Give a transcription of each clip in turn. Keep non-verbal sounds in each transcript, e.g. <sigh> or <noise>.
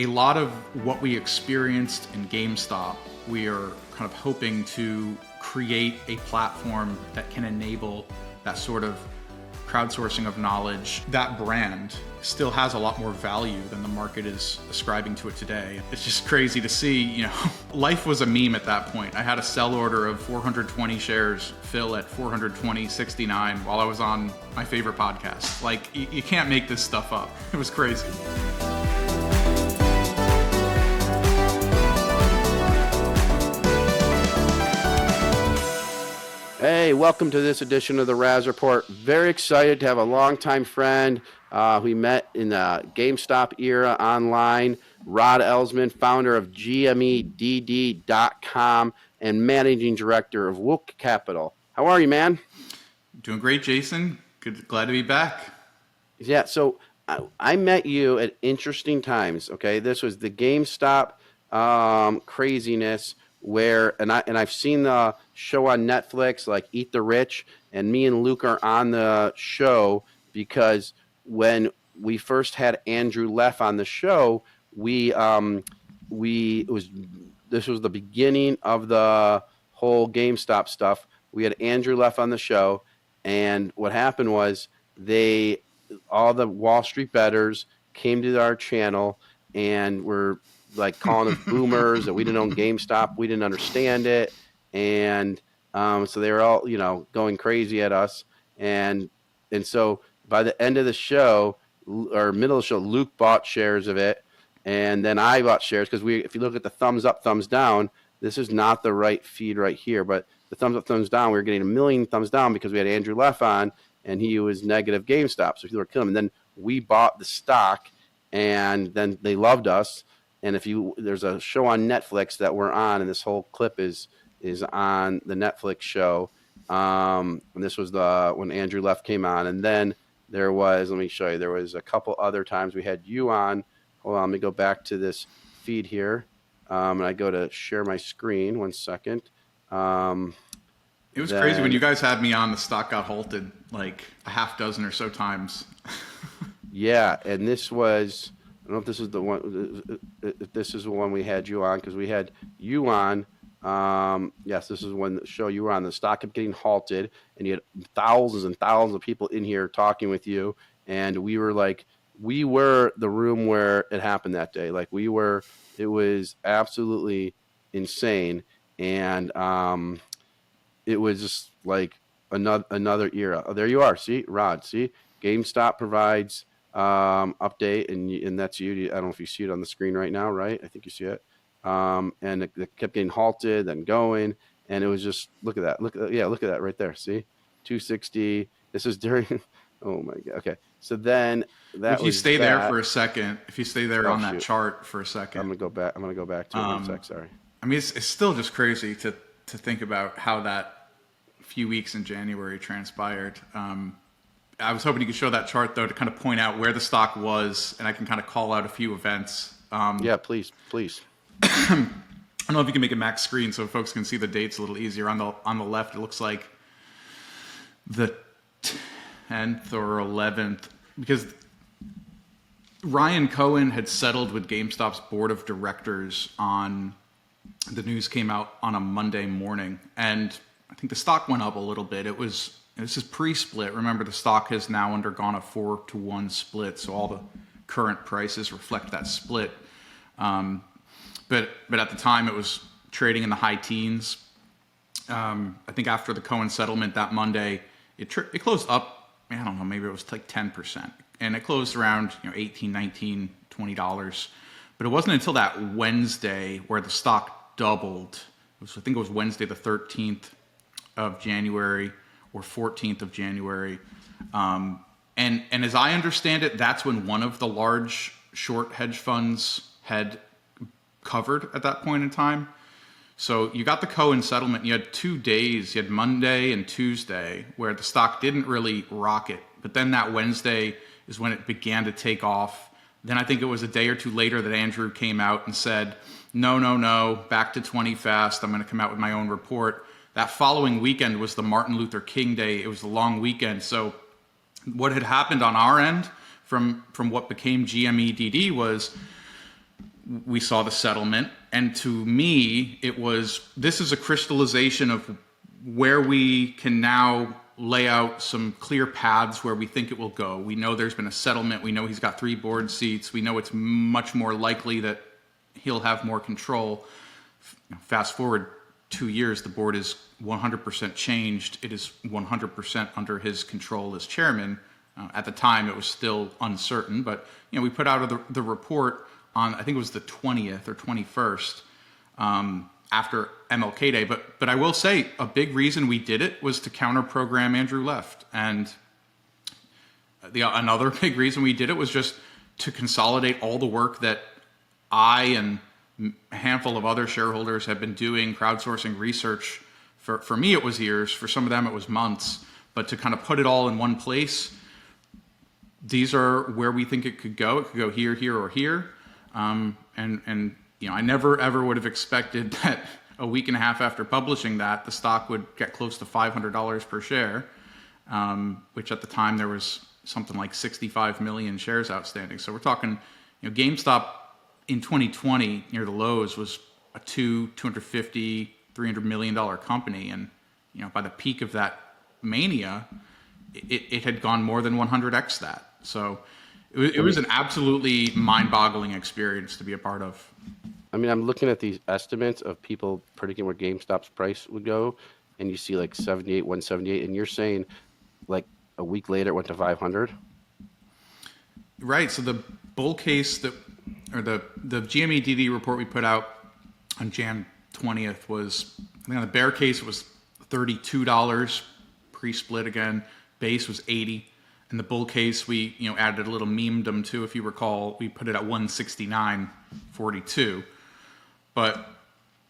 A lot of what we experienced in GameStop, we are kind of hoping to create a platform that can enable that sort of crowdsourcing of knowledge. That brand still has a lot more value than the market is ascribing to it today. It's just crazy to see, you know, <laughs> life was a meme at that point. I had a sell order of 420 shares fill at 420.69 while I was on my favorite podcast. Like, you, can't make this stuff up. <laughs> It was crazy. Hey, welcome to this edition of the Raz Report. Very excited to have a longtime friend uh, we met in the GameStop era online, Rod Alzmann, founder of GMEDD.com and managing director of Wook Capital. How are you, man? Doing great, Jason. Good, glad to be back. Yeah, so I, I met you at interesting times. Okay, this was the GameStop um, craziness where and I and I've seen the show on Netflix like Eat the Rich and me and Luke are on the show because when we first had Andrew Left on the show, we um we it was this was the beginning of the whole GameStop stuff. We had Andrew Left on the show and what happened was they all the Wall Street betters came to our channel and were like calling us boomers that we didn't own GameStop, we didn't understand it, and um, so they were all you know going crazy at us, and and so by the end of the show or middle of the show, Luke bought shares of it, and then I bought shares because we if you look at the thumbs up, thumbs down, this is not the right feed right here, but the thumbs up, thumbs down, we were getting a million thumbs down because we had Andrew Left on and he was negative GameStop, so people were killing him. And then we bought the stock, and then they loved us and if you there's a show on Netflix that we're on, and this whole clip is is on the Netflix show. Um, and this was the when Andrew Left came on, and then there was let me show you. There was a couple other times we had you on. Hold on, let me go back to this feed here, um, and I go to share my screen. One second. Um, it was then, crazy when you guys had me on. The stock got halted like a half dozen or so times. <laughs> yeah, and this was don't know if this is the one. If this is the one we had you on because we had you on. Um, yes, this is when the show you were on. The stock kept getting halted, and you had thousands and thousands of people in here talking with you, and we were like, we were the room where it happened that day. Like we were, it was absolutely insane, and um, it was just like another another era. Oh, there you are. See, Rod. See, GameStop provides um, update, and and that's you. I don't know if you see it on the screen right now, right? I think you see it. Um, and it, it, kept getting halted, then going, and it was just look at that. Look yeah, look at that right there. See, 260. This is <laughs> during. Oh my god. Okay, so then that. If you stay that. there for a second, if you stay there oh, on that chart for a second, I'm gonna go back. I'm gonna go back to um, sec. Sorry. I mean, it's, it's still just crazy to to think about how that few weeks in January transpired. Um, I was hoping you could show that chart though to kind of point out where the stock was, and I can kind of call out a few events. Um, yeah, please, please. <clears throat> I don't know if you can make a max screen so folks can see the dates a little easier. On the on the left, it looks like the 10th or 11th because Ryan Cohen had settled with GameStop's board of directors on the news came out on a Monday morning, and I think the stock went up a little bit. It was this is pre-split. Remember, the stock has now undergone a four to one split, so all the current prices reflect that split. Um, but but at the time, it was trading in the high teens. Um, I think after the Cohen settlement that Monday, it tr- it closed up. I don't know, maybe it was like ten percent, and it closed around you know 18 19 20 dollars. But it wasn't until that Wednesday where the stock doubled. Was, I think it was Wednesday the 13th of January or 14th of January. Um, and, and as I understand it, that's when one of the large short hedge funds had covered at that point in time. So you got the Cohen settlement. You had two days. You had Monday and Tuesday where the stock didn't really rocket, but then that Wednesday is when it began to take off. Then I think it was a day or two later that Andrew came out and said, "No, no, no, back to 20 fast. I'm going to come out with my own report." That following weekend was the Martin Luther King Day. It was a long weekend. So what had happened on our end from from what became GMEDD was we saw the settlement. And to me, it was this is a crystallization of where we can now lay out some clear paths where we think it will go. We know there's been a settlement. We know he's got three board seats. We know it's much more likely that he'll have more control. Fast forward two years, the board is 100% changed. It is 100% under his control as chairman. Uh, at the time, it was still uncertain, but you know we put out the, the report on I think it was the 20th or 21st um, after MLK Day. But but I will say a big reason we did it was to counter program Andrew Left, and the another <laughs> big reason we did it was just to consolidate all the work that I and handful of other shareholders have been doing crowdsourcing research. For for me, it was years. For some of them, it was months. But to kind of put it all in one place these are where we think it could go. It could go here, here, or here. Um, and and you know, I never ever would have expected <laughs> that a week and a half after publishing that, the stock would get close to five hundred dollars per share, um, which at the time there was something like sixty-five million shares outstanding. So we're talking, you know, GameStop in 2020 near the lows was a two, 250, 300 million dollar company, and you know, by the peak of that mania, it, it had gone more than 100x that. So it was, it was an absolutely mind-boggling experience to be a part of. I mean, I'm looking at these estimates of people predicting where GameStop's price would go, and you see like 78, 178, and you're saying like a week later it went to 500. Right. So the bull case that, or the the GMEDD report we put out on Jan 20th was, I think on the bear case it was $32 pre-split again. Base was 80 in the bull case, we you know added a little memedom too, if you recall. We put it at 169.42. But you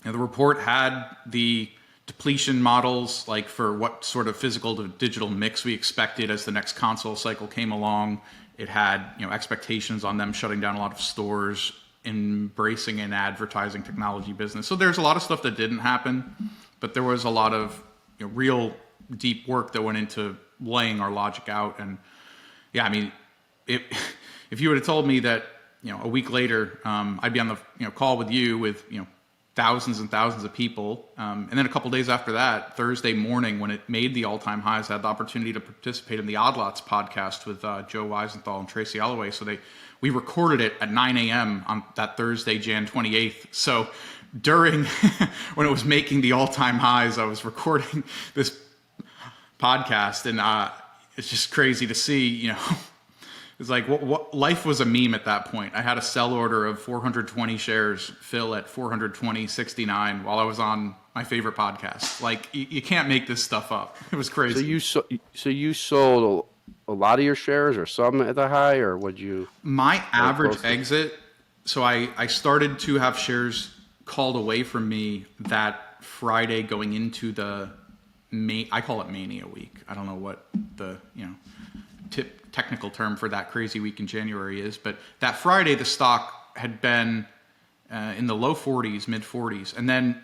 know, the report had the depletion models, like for what sort of physical to digital mix we expected as the next console cycle came along. It had you know expectations on them shutting down a lot of stores, embracing an advertising technology business. So there's a lot of stuff that didn't happen, but there was a lot of you know, real deep work that went into laying our logic out. And yeah, I mean, if <laughs> if you would have told me that you know a week later um, I'd be on the you know call with you with you know thousands and thousands of people, um, and then a couple days after that, Thursday morning when it made the all-time highs, I had the opportunity to participate in the Odd Lots podcast with uh, Joe Weisenthal and Tracy Alloway. So they we recorded it at 9 a.m. on that Thursday, Jan 28th. So during <laughs> when it was making the all-time highs, I was recording <laughs> this podcast, and uh, it's just crazy to see. You know, <laughs> it's like what, what life was a meme at that point. I had a sell order of 420 shares fill at 420.69 while I was on my favorite podcast. Like you, you can't make this stuff up. <laughs> It was crazy. So you so, so you sold a, a lot of your shares, or some at the high, or would you? My average exit. So I I started to have shares called away from me that Friday going into the May, I call it mania week. I don't know what the you know tip, technical term for that crazy week in January is, but that Friday the stock had been uh, in the low 40s, mid 40s, and then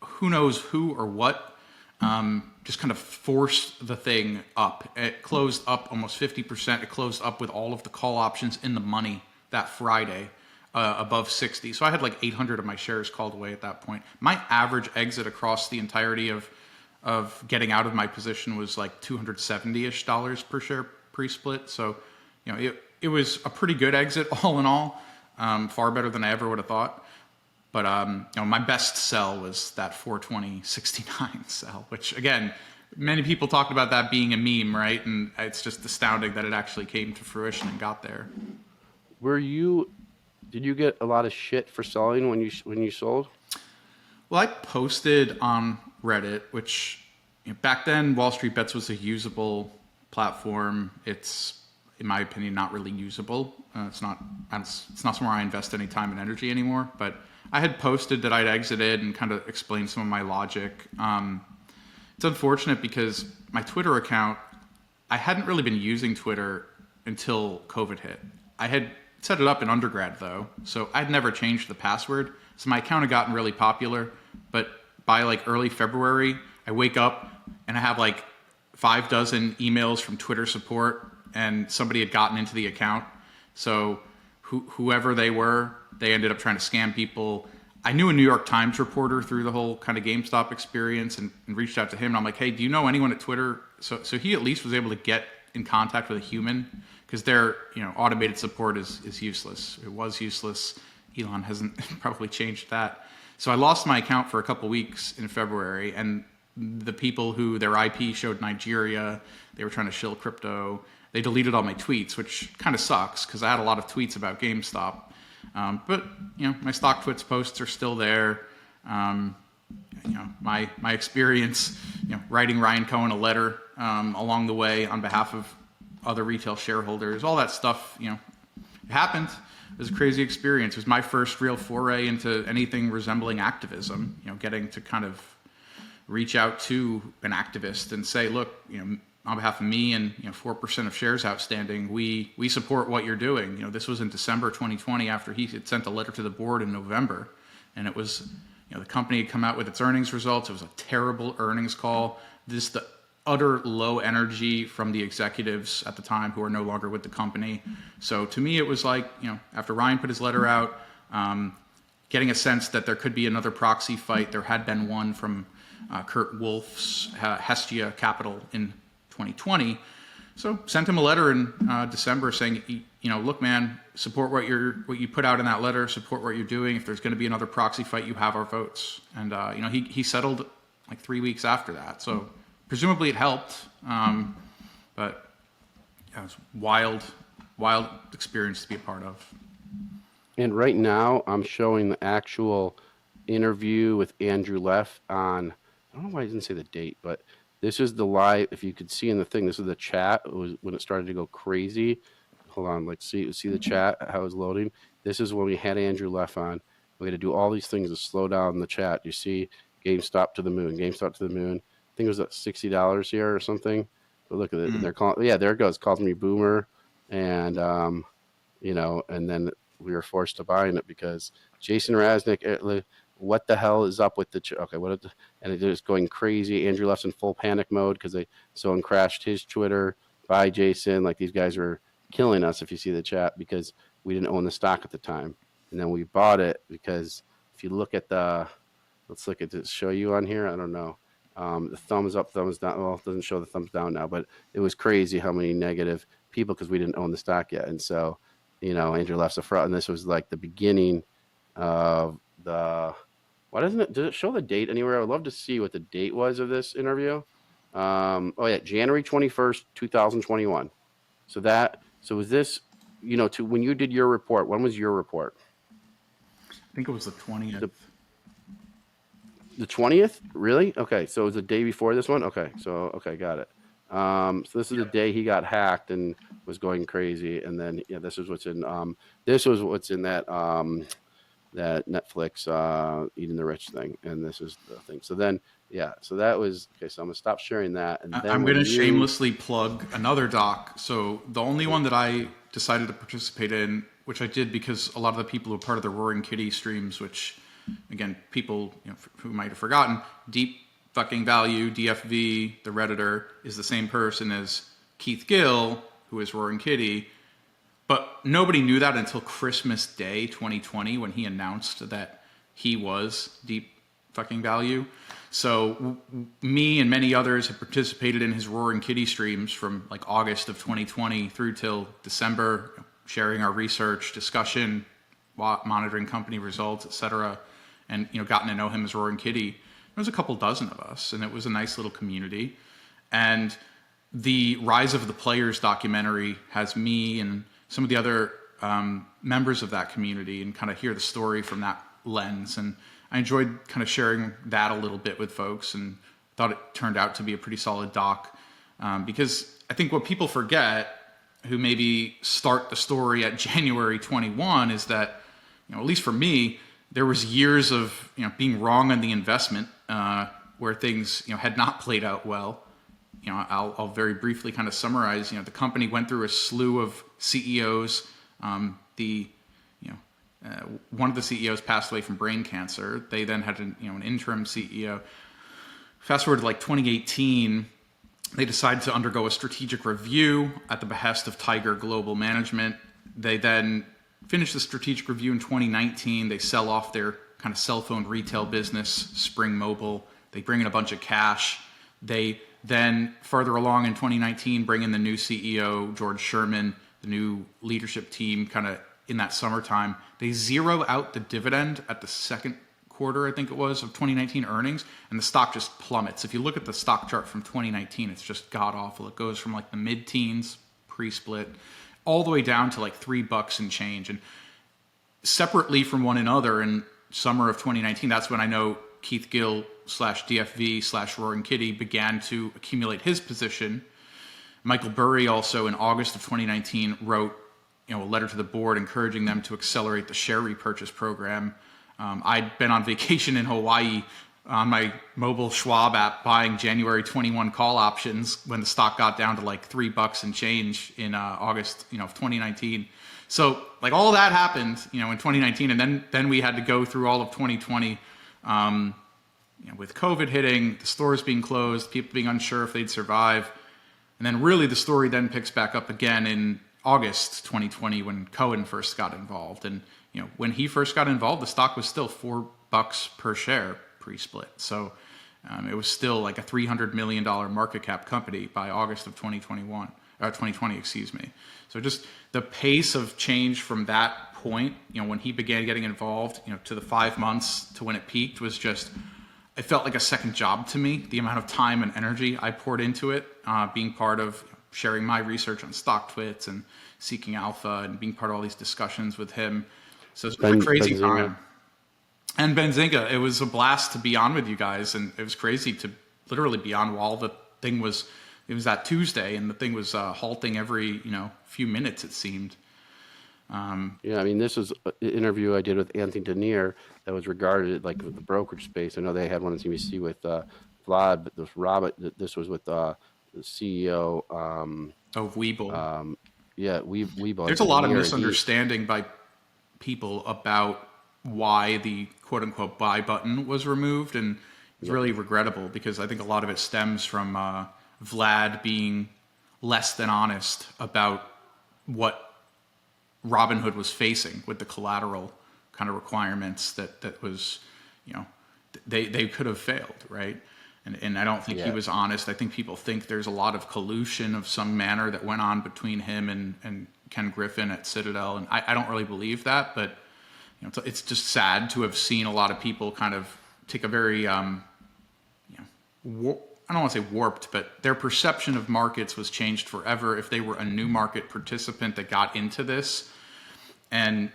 who knows who or what um, just kind of forced the thing up. It closed up almost 50%. It closed up with all of the call options in the money that Friday. Uh, above 60. So I had like 800 of my shares called away at that point. My average exit across the entirety of of getting out of my position was like 270-ish dollars per share pre-split. So, you know, it, it was a pretty good exit <laughs> all in all, um, far better than I ever would have thought. But um, you know, my best sell was that 420.69 <laughs> sell, which again, many people talked about that being a meme, right? And it's just astounding that it actually came to fruition and got there. Were you? Did you get a lot of shit for selling when you when you sold? Well, I posted on Reddit, which you know, back then Wall Street Bets was a usable platform. It's, in my opinion, not really usable. Uh, it's not. It's not somewhere I invest any time and energy anymore. But I had posted that I'd exited and kind of explained some of my logic. Um, it's unfortunate because my Twitter account, I hadn't really been using Twitter until COVID hit. I had set it up in undergrad though, so I'd never changed the password. So my account had gotten really popular, but by like early February, I wake up and I have like five dozen emails from Twitter support, and somebody had gotten into the account. So who, whoever they were, they ended up trying to scam people. I knew a New York Times reporter through the whole kind of GameStop experience and, and reached out to him. And I'm like, hey, do you know anyone at Twitter? So, so he at least was able to get in contact with a human because their you know automated support is is useless. It was useless. Elon hasn't <laughs> probably changed that. So I lost my account for a couple weeks in February, and the people who their IP showed Nigeria, they were trying to shill crypto. They deleted all my tweets, which kind of sucks because I had a lot of tweets about GameStop. Um, but you know, my StockTwits posts are still there. Um, you know, my my experience, you know, writing Ryan Cohen a letter um, along the way on behalf of other retail shareholders, all that stuff, you know, it happened. It was a crazy experience. It was my first real foray into anything resembling activism. You know, getting to kind of reach out to an activist and say, look, you know, on behalf of me and you know four percent of shares outstanding, we we support what you're doing. You know, this was in December 2020 after he had sent a letter to the board in November, and it was you know the company had come out with its earnings results. It was a terrible earnings call. This the utter low energy from the executives at the time who are no longer with the company. So to me, it was like you know after Ryan put his letter out. Um, getting a sense that there could be another proxy fight. There had been one from uh, Kurt Wolf's uh, Hestia Capital in 2020. So sent him a letter in uh, December saying, you know, look, man, support what you're what you put out in that letter, support what you're doing. If there's going to be another proxy fight, you have our votes. And uh, you know, he he settled like three weeks after that. So presumably it helped, um, but yeah, it was wild, wild experience to be a part of. And right now, I'm showing the actual interview with Andrew Left on. I don't know why I didn't say the date, but this is the live. If you could see in the thing, this is the chat. It was when it started to go crazy. Hold on, like see see the chat how it's loading. This is when we had Andrew Left on. We're gonna do all these things to slow down the chat. You see, GameStop to the moon, GameStop to the moon. I think it was at sixty dollars here or something. But look at it. Mm. They're calling. Yeah, there it goes. Calls me boomer, and um, you know, and then we were forced to buying it because Jason Raznick. What the hell is up with the? Ch- okay, what? it- And it was going crazy. Andrew Left's in full panic mode because they someone crashed his Twitter. Bye, Jason. Like these guys were killing us. If you see the chat, because we didn't own the stock at the time, and then we bought it because if you look at the, let's look at this. Show you on here. I don't know. Um, the thumbs up, thumbs down. Well, it doesn't show the thumbs down now, but it was crazy how many negative people because we didn't own the stock yet, and so you know, Andrew left the front, and this was like the beginning of the. Why doesn't it? Does it show the date anywhere? I would love to see what the date was of this interview. Um, oh yeah, January twenty first, two thousand twenty one. So that. So was this? You know, to when you did your report. When was your report? I think it was the 20th. The- The twentieth? Really? Okay. So it was the day before this one. Okay. So okay, got it. Um, so this is the day he got hacked and was going crazy, and then yeah, this is what's in. Um, this was what's in that um, that Netflix uh, eating the rich thing, and this is the thing. So then yeah, so that was okay. So I'm gonna stop sharing that, and I'm going to you- shamelessly plug another doc. So the only one that I decided to participate in, which I did because a lot of the people who are part of the Roaring Kitty streams, which again, people you know, f- who might have forgotten, Deep Fucking Value, DFV, the Redditor, is the same person as Keith Gill, who is Roaring Kitty. But nobody knew that until Christmas Day 2020 when he announced that he was deep fucking value. So me and many others have participated in his Roaring Kitty streams from like August of 2020 through till December, sharing our research, discussion, monitoring company results, etc. And you know, gotten to know him as Roaring Kitty. There was a couple dozen of us, and it was a nice little community. And the Rise of the Players documentary has me and some of the other um, members of that community and kind of hear the story from that lens. And I enjoyed kind of sharing that a little bit with folks and thought it turned out to be a pretty solid doc. Um, because I think what people forget who maybe start the story at <laughs> January 21 is that, you know, at least for me, there was years of you know being wrong on the investment uh, where things you know had not played out well you know, I'll, I'll very briefly kind of summarize. You know, the company went through a slew of CEOs. Um, the, you know, uh, one of the CEOs passed away from brain cancer. They then had an, you know an interim CEO. Fast forward to like 2018, they decided to undergo a strategic review at the behest of Tiger Global Management. They then finish the strategic review in 2019. They sell off their kind of cell phone retail business, Spring Mobile. They bring in a bunch of cash. They then, further along in 2019, bring in the new CEO, George Sherman, the new leadership team kind of in that summertime. They zero out the dividend at the second quarter, I think it was, of 2019 earnings, and the stock just plummets. If you look at the stock chart from 2019, it's just god awful. It goes from like the mid teens pre split all the way down to like three bucks and change. And separately from one another in summer of 2019, that's when I know Keith Gill slash DFV slash Roaring Kitty began to accumulate his position. Michael Burry also in August of 2019 wrote you know, a letter to the board encouraging them to accelerate the share repurchase program. Um, I'd been on <laughs> vacation in Hawaii on my mobile Schwab app buying January 21 call options when the stock got down to like three bucks and change in uh, August, you know, of 2019. So like all that happened, you know, in 2019, and then then we had to go through all of 2020, um, you know, with COVID hitting, the stores being closed, people being unsure if they'd survive, and then really the story then picks back up again in August 2020 when Cohen first got involved, and you know, when he first got involved, the stock was still four bucks per share pre-split. So um, it was still like a $300 million market cap company by August of 2021, uh, 2020, excuse me. So just the pace of change from that point, you know, when he began getting involved, you know, to the five months to when it peaked was just, it felt like a second job to me. The amount of time and energy I poured into it, uh, being part of sharing my research on stock StockTwits and seeking alpha and being part of all these discussions with him. So it's been a crazy time and Benzinga, it was a blast to be on with you guys, and it was crazy to literally be on while the thing was. It was that Tuesday, and the thing was uh, halting every you know few minutes. It seemed. Um, yeah, I mean, this was an interview I did with Anthony Denier that was regarded like the brokerage space. I know they had one on CBC with uh, Vlad, but this Robert, this was with uh, the CEO um, of Webull. Um, yeah, Webull. There's a lot of misunderstanding by people about why the quote unquote buy button was removed. And it's really regrettable because I think a lot of it stems from uh, Vlad being less than honest about what Robinhood was facing with the collateral kind of requirements that, that was, you know, they, they could have failed, right? And, and I don't think yeah. he was honest. I think people think there's a lot of collusion of some manner that went on between him and, and Ken Griffin at Citadel. And I, I don't really believe that, but you know, it's, just sad to have seen a lot of people kind of take a very, um, you know, war- I don't want to say warped, but their perception of markets was changed forever if they were a new market participant that got into this. And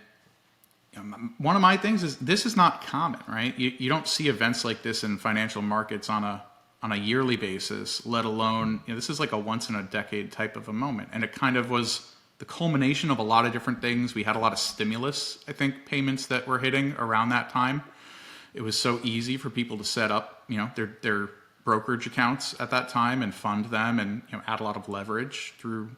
one of my things is this is not common, right? You, you don't see events like this in financial markets on a on a yearly basis, let alone you know, this is like a once in a decade type of a moment. And it kind of was the culmination of a lot of different things. We had a lot of stimulus, I think, payments that were hitting around that time. It was so easy for people to set up, you know, their their brokerage accounts at that time and fund them and you know add a lot of leverage through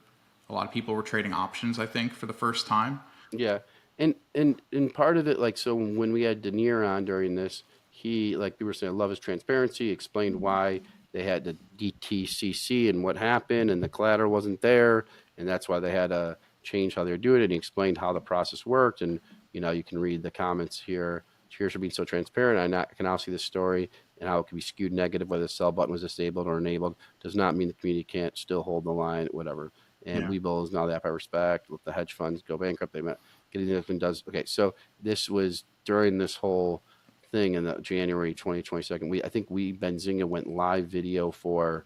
a lot of people were trading options, I think, for the first time. Yeah. And and and part of it, like so when we had Denier on during this, he like we were saying, I love his transparency, explained mm-hmm. why they had the DTCC and what happened and the collateral wasn't there and that's why they had to change how they were doing it. And he explained how the process worked, and you know you can read the comments here. Cheers for being so transparent. I, not, I can now see the story and how it can be skewed negative whether the sell button was disabled or enabled. Does not mean the community can't still hold the line, whatever. And yeah. Webull is now the app I respect. Let the hedge funds go bankrupt. They met getting anything does okay. So this was during this whole thing in the January 2022. We I think we Benzinga went live video for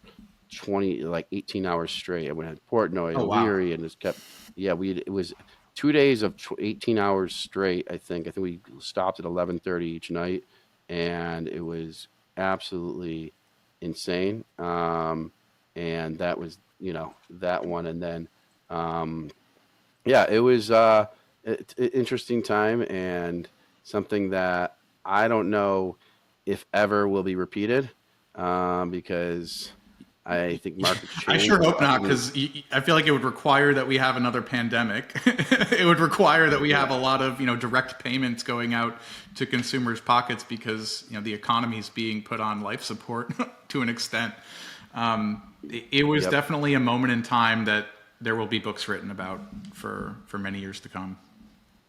20 like 18 hours straight. I went had Portnoy and oh, wow. Leary and just kept yeah, we it was two days of 18 hours straight, I think. I think we stopped at 11:30 each night and it was absolutely insane. Um, and that was, you know, that one and then um, yeah, it was uh interesting time and something that I don't know if ever will be repeated um, because I think markets. <laughs> I sure hope not, because I feel like it would require that we have another pandemic. <laughs> it would require that we have a lot of you know direct payments going out to consumers' pockets because you know the economy is being put on life support <laughs> to an extent. Um, it, it, was yep. definitely a moment in time that there will be books written about for for many years to come.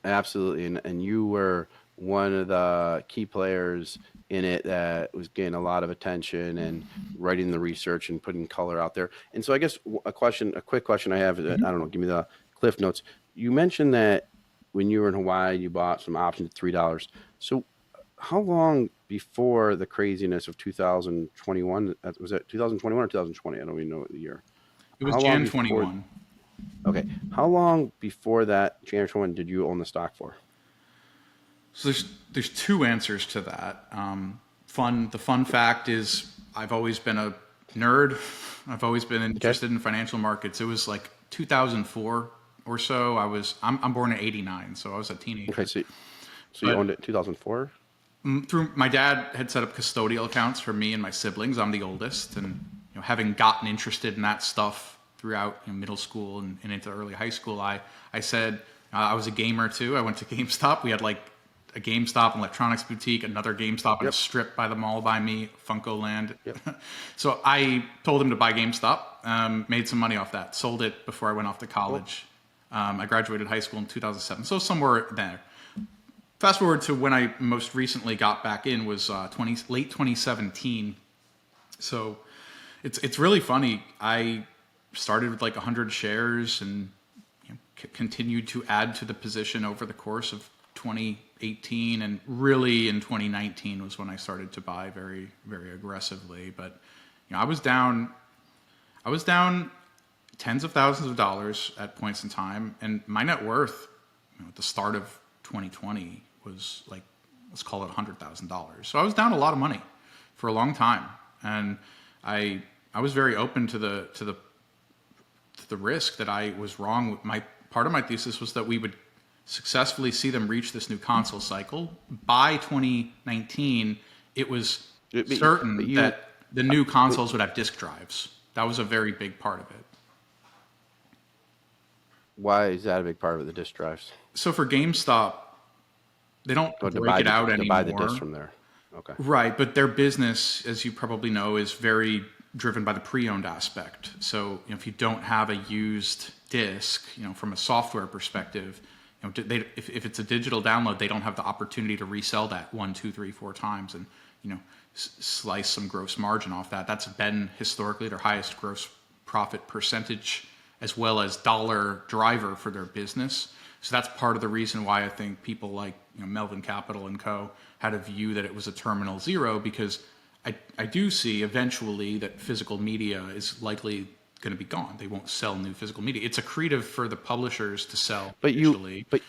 Absolutely, and and you were one of the key players in it that was getting a lot of attention and writing the research and putting color out there. And so, I guess a question, a quick question I have, I don't know, give me the cliff notes. You mentioned that when you were in Hawaii, you bought some options at three dollars. So, how long before the craziness of 2021 uh, was it 2021 or 2020? I don't even know what the year. It was How Jan before- 21. Okay, how long before that January 21 did you own the stock for? So there's there's two answers to that. Um, fun. The fun fact is I've always been a nerd. I've always been interested in financial markets. It was like 2004 or so. I was I'm, I'm born in know, so I was a teenager. Okay, so, so you But- owned it in 2004? through my dad had set up custodial accounts for me and my siblings. I'm the oldest, and you know, having gotten interested in that stuff throughout you know, middle school and, and into early high school, I I said uh, I was a gamer too. I went to <laughs> GameStop. We had like a GameStop, an electronics boutique, another GameStop, and a strip by the mall by me, FuncoLand. Yep. <laughs> so I told him to buy GameStop. Um, made some money off that. Sold it before I went off to college. Um, I graduated high school in 2007, so somewhere there fast forward to when I most recently got back in was uh, 20 late 2017. So it's it's really funny. I started with like 100 shares and you know, c- continued to add to the position over the course of 2018 and really in 2019 was when I started to buy very very aggressively. But you know I was down I was down tens of thousands of dollars at points in time, and my net worth you know, at the start of 2020 was like let's call it hundred thousand dollars. So I was down a lot of money for a long time, and I I was very open to the to the to the risk that I was wrong. My part of my thesis was that we would successfully see them reach this new console cycle by 2019. It was But- certain but you- that the new consoles would have disk drives. That was a very big part of it. Why is that a big part of the disk drives? So for GameStop, they don't Oh, to break it the, out to anymore. buy the disc from there. Okay. Right, but their business, as you probably know, is very driven by the pre-owned aspect. So you know, if you don't have a used disc, you know, from a software perspective, know, they, if, if it's a digital download, they don't have the opportunity to resell that one, two, three, four times, and you know, s- slice some gross margin off that. That's been historically their highest gross profit percentage, as well as dollar driver for their business. So that's part of the reason why I think people like you know, Melvin Capital and Co. had a view that it was a terminal zero because I, I do see eventually that physical media is likely going to be gone. They won't sell new physical media. It's accretive for the publishers to sell But you, but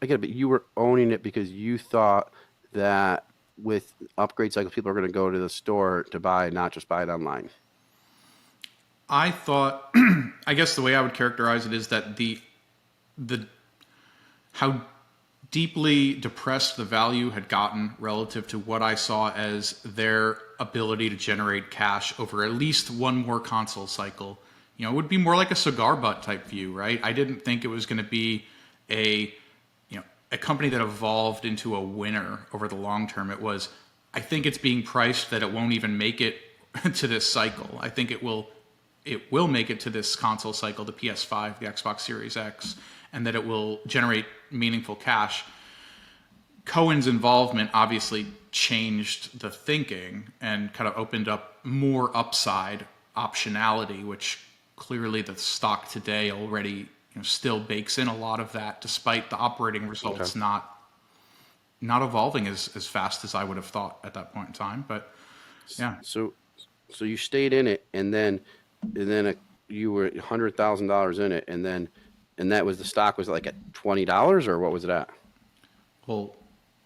I get it. But you were owning it because you thought that with upgrade cycles, people are going to go to the store to buy, not just buy it online. I thought, <clears throat> I guess the way I would characterize it is that the the how deeply depressed the value had gotten relative to what I saw as their ability to generate cash over at least one more console cycle. You know, it would be more like a cigar butt type view, right? I didn't think it was going to be a you know a company that evolved into a winner over the long term. It was, I think it's being priced that it won't even make it <laughs> to this cycle. I think it will it will make it to this console cycle, the PS5, the Xbox Series X, and that it will generate meaningful cash. Cohen's involvement obviously changed the thinking and kind of opened up more upside optionality, which clearly the stock today already you know, still bakes in a lot of that, despite the operating results Okay. not not evolving as, as fast as I would have thought at that point in time. But yeah, So, so you stayed in it, and then, and then a, you were hundred thousand dollars in it, and then, and that was the stock was like at twenty dollars, or what was it at? Well,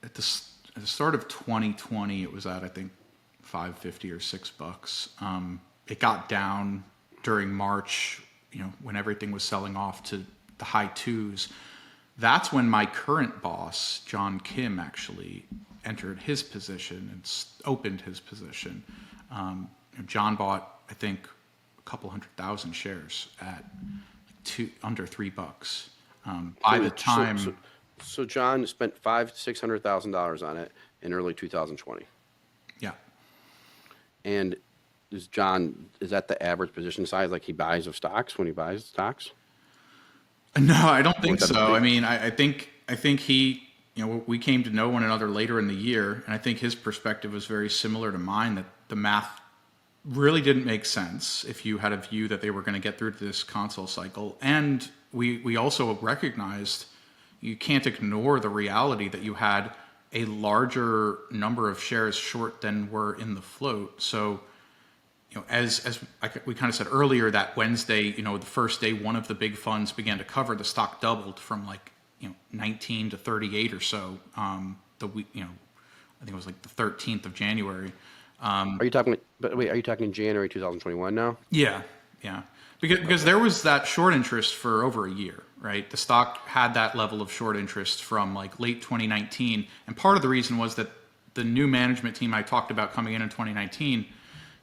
at the, at the start of 2020, it was at I think 550 or six bucks. Um, it got down during March, you know, when everything was selling off to the high twos. That's when my current boss, John Kim, actually entered his position and opened his position. Um, John bought, I think, a couple hundred thousand shares at two under three bucks. Um, by the So- time. so, so John spent five six hundred thousand dollars on it in early two thousand twenty, yeah. and is John is that the average position size like he buys of stocks when he buys stocks? No, I don't think so. I mean, I, I think I think he, you know, we came to know one another later in the year, and I think his perspective was very similar to mine. That the math really didn't make sense if you had a view that they were going to get through to this console cycle, and we we also recognized you can't ignore the reality that you had a larger number of shares short than were in the float. So you know, as as I, we kind of said earlier, that Wednesday, you know, the first day, one of the big funds began to cover. The stock doubled from like you know 19 to 38 or so. Um, the week, you know, I think it was like the 13th of January. Are you talking? But wait, are you talking January 2021 now? Yeah, yeah, because because there was that short interest for over a year, right? The stock had that level of short interest from like late 2019, and part of the reason was that the new management team I talked about coming in in 2019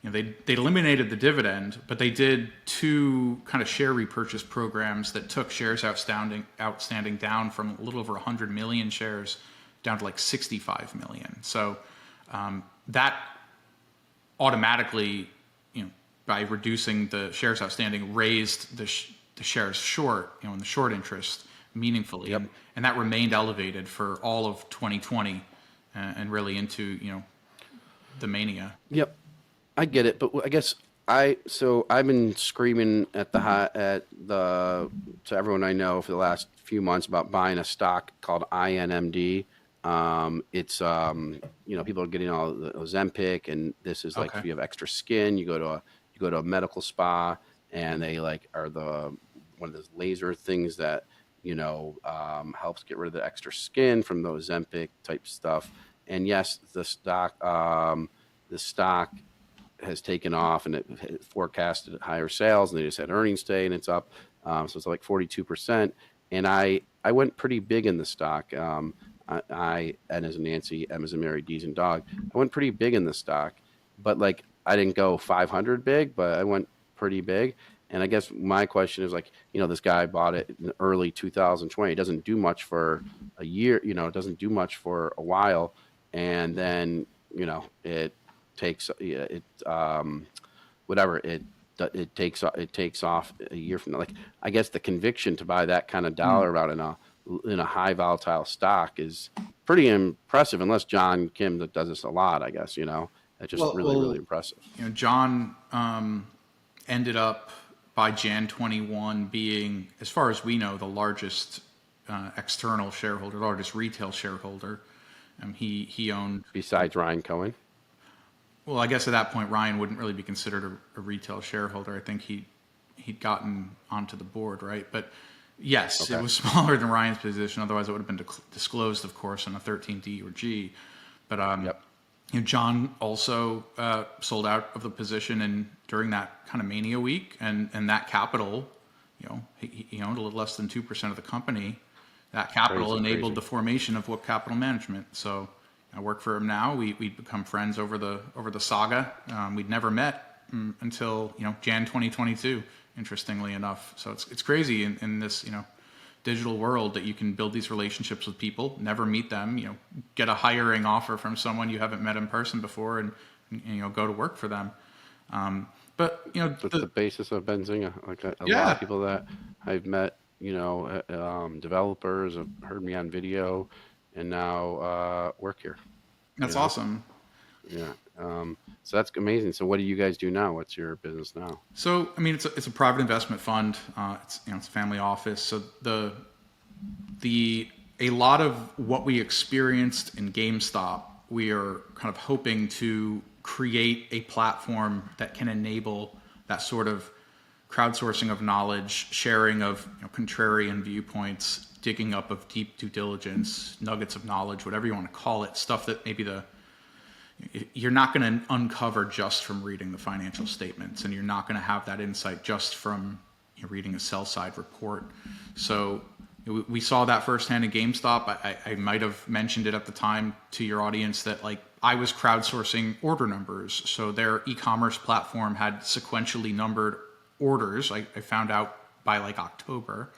you know, they they eliminated the dividend, but they did two kind of share repurchase programs that took shares outstanding outstanding down from a little over 100 million shares down to like 65 million. So um, that automatically, you know, by reducing the shares outstanding, raised the sh- the shares short, you know, in the short interest meaningfully, Yep. and, and that remained elevated for all of 2020 uh, and really into you know the mania. Yep, I get it, but I guess I so I've been screaming at the high, at the to everyone I know for the last few months about buying a stock called INMD. Um, it's um, you know people are getting all the Ozempic, and this is like Okay. if you have extra skin, you go to a you go to a medical spa, and they like are the one of those laser things that you know um, helps get rid of the extra skin from the Ozempic type stuff. And yes, the stock um, the stock has taken off and it forecasted higher sales and they just had earnings day and it's up um, so it's like 42% and i i went pretty big in the stock um, I, I and as a nancy m as a mary d's and dog i went pretty big in the stock. But like i didn't go 500 big but i went pretty big. And i guess my question is like you know this guy bought it in early 2020 it doesn't do much for a year you know it doesn't do much for a while. And then you know it takes it um whatever it it takes it takes off a year from now like i guess the conviction to buy that kind of dollar amount in a in a high volatile stock is pretty impressive unless john kim that does this a lot i guess you know that's just Well- really well- really impressive you know, John um, ended up by Jan 21 being, as far as we know, the largest uh, external shareholder, largest retail shareholder. Um, he he owned. besides ryan cohen Well, I guess at that point Ryan wouldn't really be considered a, a retail shareholder. I think he he'd gotten onto the board, right? But yes, Okay. it was <laughs> smaller than Ryan's position. Otherwise, it would have been disclosed, of course, in a 13D or G. But um, Yep. you know, John also uh, sold out of the position and during that kind of mania week, and and that capital, you know, he, he owned a little less than two percent of the company. That capital Crazy, enabled crazy. the formation of Wook Capital Management. So I work for him now. We we'd become friends over the over the saga. Um, we'd never met mm, until you know Jan 2022. Interestingly enough, so it's it's crazy in, in this you know digital world that you can build these relationships with people, never meet them, you know, get a hiring offer from someone you haven't met in person before, and, and you know go to work for them. Um, but you know, That's the- the basis of Benzinga. Like a, a lot of people that I've met, you know, uh, um, developers have heard me on video, and now uh, work here. that's yeah. awesome. Yeah. Um, so that's amazing. So what do you guys do now? What's your business now? So, I mean, it's a, it's a private investment fund. Uh, it's you know it's a family office. So the the a lot of what we experienced in GameStop, we are kind of hoping to create a platform that can enable that sort of crowdsourcing of knowledge, sharing of you know, contrarian viewpoints, digging up of deep due diligence, nuggets of knowledge, whatever you want to call it, stuff that maybe the you're not going to uncover just from reading the financial statements and you're not going to have that insight just from you know, reading a sell side report. So we, saw that firsthand in gamestop. I, I, I might have mentioned it at the time to your audience that like i was crowdsourcing order numbers. So their e-commerce platform had sequentially numbered orders i, I found out by like october.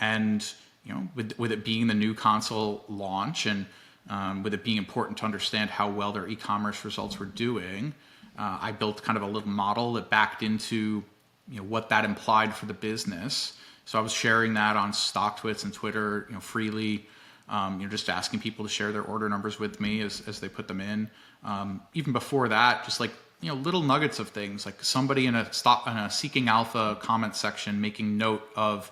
And you know, with, with it being the new console launch and um, with it being important to understand how well their e-commerce results were doing, uh, I built kind of a little model that backed into you know what that implied for the business. So I was sharing that on StockTwits and Twitter, you know, freely. Um, you know, just asking people to share their order numbers with me as, as they put them in. Um, even before that, just like you know, little nuggets of things like somebody in a stop in a Seeking Alpha comment section making note of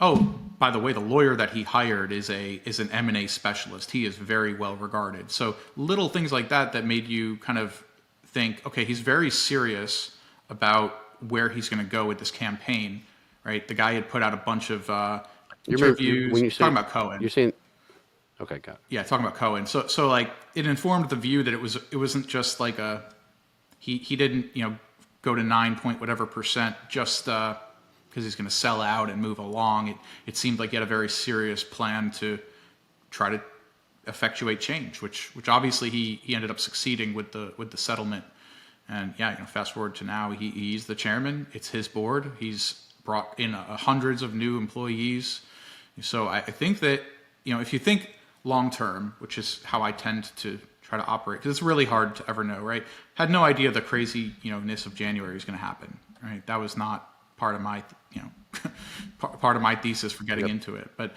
Oh, by the way, the lawyer that he hired is a is an M and A specialist. He is very well regarded. So little things like that that made you kind of think, okay, he's very serious about where he's going to go with this campaign, right? The guy had put out a bunch of uh, you interviews when you say, talking about Cohen. You're saying, okay, got it. yeah, talking about Cohen. So so like it informed the view that it was it wasn't just like a he he didn't you know go to nine point whatever percent just. Uh, because he's going to sell out and move along. It, it seemed like he had a very serious plan to try to effectuate change, which which obviously he, he ended up succeeding with the with the settlement. And yeah, you know, fast forward to now, he, he's the chairman. It's his board. He's brought in hundreds of new employees. So I, I think that you know if you think long term, which is how I tend to try to operate, because it's really hard to ever know, right? Had no idea the crazy you know ness of January is going to happen, right? That was not part of my you know <laughs> part of my thesis for getting yep. into it. But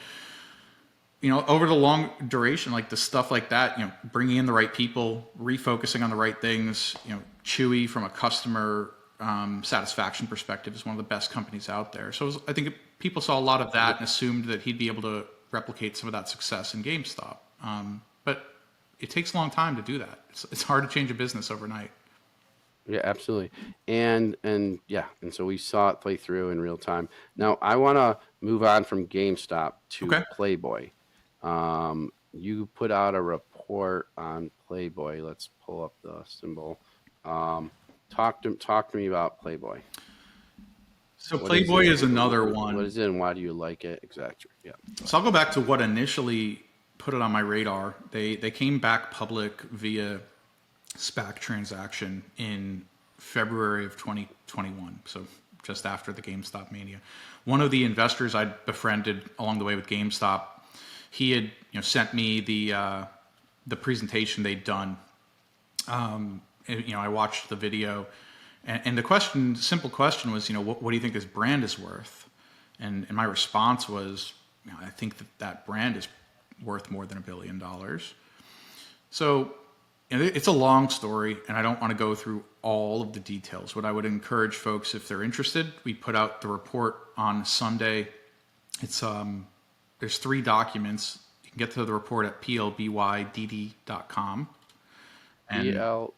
you know over the long duration like the stuff like that you know bringing in the right people refocusing on the right things you know chewy from a customer um, satisfaction perspective is one of the best companies out there. So was, i think people saw a lot of that and assumed that he'd be able to replicate some of that success in gamestop. Um, but it takes a long time to do that. It's, it's hard to change a business overnight. Yeah, absolutely. And and yeah, and so we saw it play through in real time. Now I want to move on from GameStop to Okay. Playboy. Um, you put out a report on Playboy. Let's pull up the symbol. Um, talk to talk to me about Playboy. So Playboy is another one. What is it, and why do you like it? Exactly. Yeah. So I'll go back to what initially put it on my radar. They they came back public via SPAC transaction in February of 2021. So just after the GameStop mania. One of the investors I befriended along the way with GameStop, he had you know sent me the uh, the presentation they'd done. Um, and, you know, I watched the video, and, and, the question, simple question, was you know what, what do you think this brand is worth? And, and my response was, you know, I think that that brand is worth more than a billion dollars. So it's a long story, and I don't want to go through all of the details. What I would encourage folks, if they're interested, we put out the report on Sunday. It's um, there's three documents. You can get to the report at plbydd.com. And PL,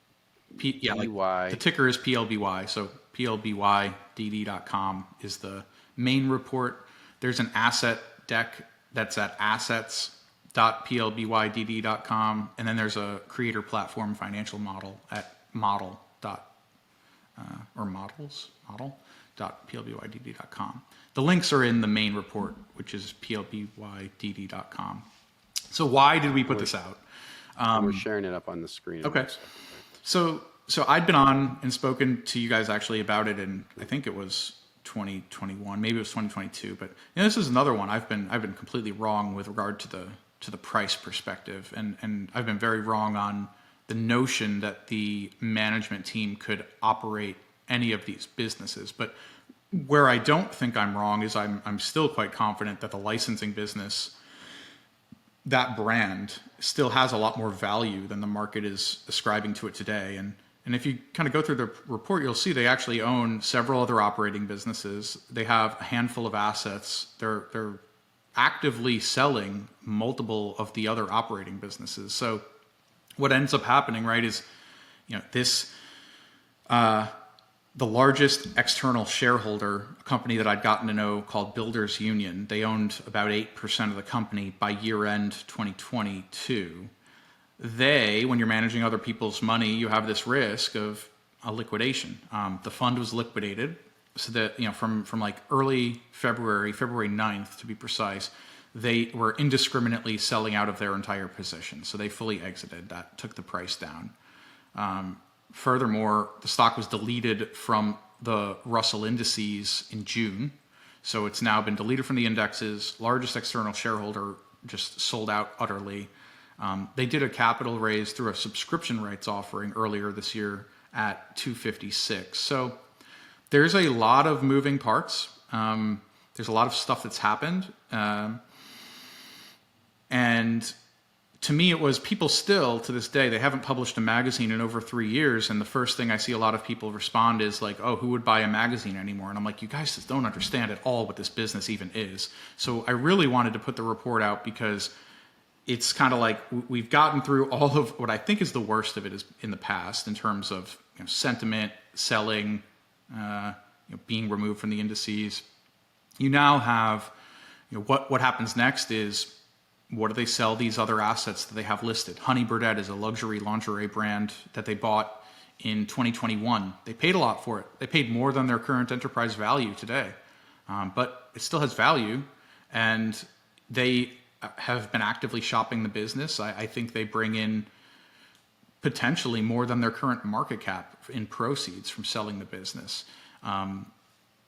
yeah, like the ticker is PLBY. So plbydd.com is the main report. There's an asset deck that's at assets plbydd.com, and then there's a creator platform financial model at model dot uh, or models model dot plbydd.com. The links are in the main report, which is plbydd.com. So why did we put this out? Um, We're sharing it up on the screen. Okay. So so I'd been on and spoken to you guys actually about it, and I think it was 2021, maybe it was 2022. But you know, this is another one I've been I've been completely wrong with regard to the to the price perspective. And, and I've been very wrong on the notion that the management team could operate any of these businesses. But where I don't think I'm wrong is I'm, I'm still quite confident that the licensing business, that brand, still has a lot more value than the market is ascribing to it today. And, and if you kind of go through the report, you'll see they actually own several other operating businesses. They have a handful of assets. They're, they're actively selling multiple of the other operating businesses. So what ends up happening, right, is you know this uh, the largest external shareholder, a company that I'd gotten to know called Builders Union. They owned about eight percent of the company by year end 2022. They, when you're managing other people's money, you have this risk of a liquidation. Um, the fund was liquidated so that you know from from like early February, February 9th to be precise, they were indiscriminately selling out of their entire position. So they fully exited. That took the price down. Um, furthermore, the stock was deleted from the Russell indices in June. So it's now been deleted from the indexes. Largest external shareholder just sold out utterly. Um, they did a capital raise through a subscription rights offering earlier this year at 256. So there's a lot of moving parts. Um, there's a lot of stuff that's happened. Um, and to me, it was people still to this day, they haven't published a magazine in over three years. And the first thing I see a lot of people respond is like, oh, who would buy a magazine anymore? And I'm like, you guys just don't understand at all what this business even is. So I really wanted to put the report out because it's kind of like we've gotten through all of what I think is the worst of it is in the past in terms of you know, sentiment, selling, uh, you know, being removed from the indices. You now have, you know, what what happens next is what do they sell these other assets that they have listed? Honey Birdette is a luxury lingerie brand that they bought in 2021. They paid a lot for it. They paid more than their current enterprise value today, um, but it still has value, and they have been actively shopping the business. I, I think they bring in potentially more than their current market cap in proceeds from selling the business. Um,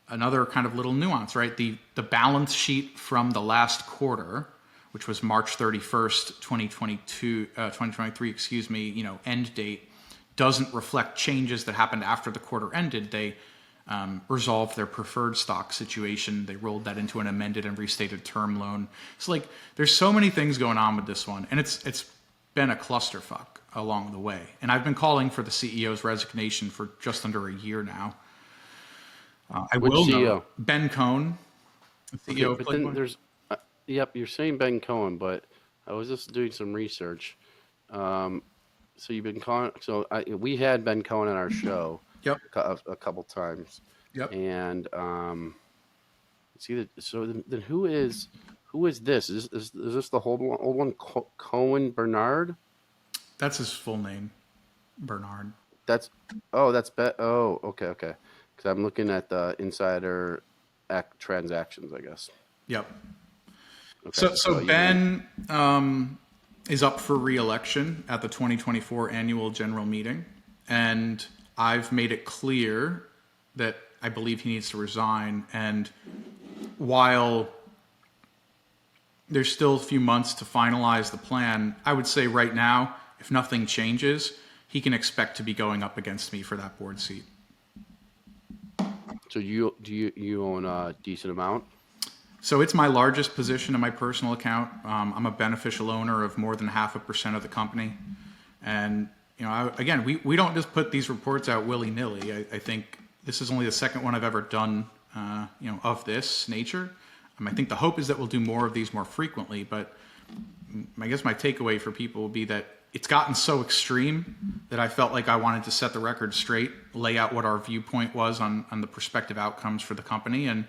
another kind of little nuance, right? The the balance sheet from the last quarter, which was March 31st, 2022, uh, 2023, excuse me, you know, end date, doesn't reflect changes that happened after the quarter ended. They um, resolved their preferred stock situation. They rolled that into an amended and restated term loan. It's like there's so many things going on with this one, and it's it's been a clusterfuck along the way. And I've been calling for the CEO's resignation for just under a year now. Uh, I Which will CEO? Ben Kohn, CEO Okay, of but then Playboy. there's, uh, yep, you're saying Ben Cohen, but I was just doing some research. Um, so you've been calling. So I, we had Ben Cohen on our show Yep. a, a couple times, Yep. and um, see that. So then, then who is who is this? Is, is, is this the old one? Old one Co- Cohen Bernard? That's his full name, Bernard. That's oh, that's bet. Oh, okay, okay. Because I'm looking at the insider act transactions, I guess. Yep. Okay, So, so you- Ben um, is up for re-election at the 2024 annual general meeting, and I've made it clear that I believe he needs to resign. And while there's still a few months to finalize the plan, I would say right now, if nothing changes, he can expect to be going up against me for that board seat. So you do you you own a decent amount? So it's my largest position in my personal account. Um, I'm a beneficial owner of more than half a percent of the company, and you know, I, again, we, we don't just put these reports out willy nilly. I, I think this is only the second one I've ever done, uh, you know, of this nature. Um, I think the hope is that we'll do more of these more frequently. But I guess my takeaway for people will be that it's gotten so extreme that I felt like I wanted to set the record straight, lay out what our viewpoint was on on the prospective outcomes for the company, and